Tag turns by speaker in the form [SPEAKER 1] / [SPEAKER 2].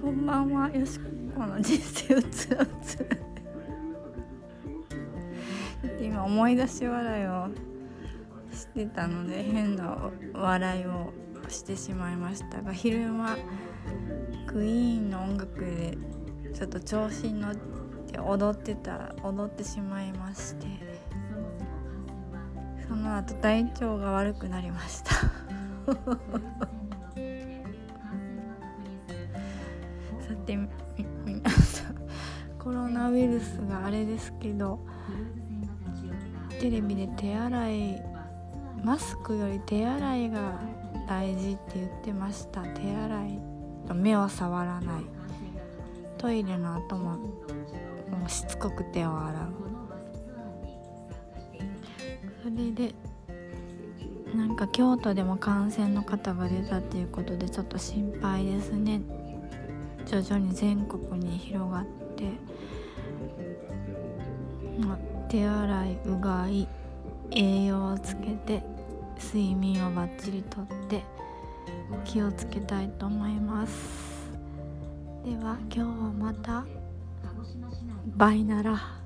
[SPEAKER 1] こんばんはよしこの人生うつうつ今思い出し笑いをしてたので変な笑いをしてしまいましたが昼間クイーンの音楽でちょっと調子に乗って踊ってたら踊ってしまいましてその後体調が悪くなりました。さて コロナウイルスがあれですけどテレビで手洗いマスクより手洗いが大事って言ってました。手洗い目を触らない。トイレの後ももうしつこく手を洗う。それでなんか京都でも感染の方が出たっていうことでちょっと心配ですね。徐々に全国に広がって、まあ、手洗いうがい栄養をつけて睡眠をバッチリとって気をつけたいと思います。では今日はまたバイなら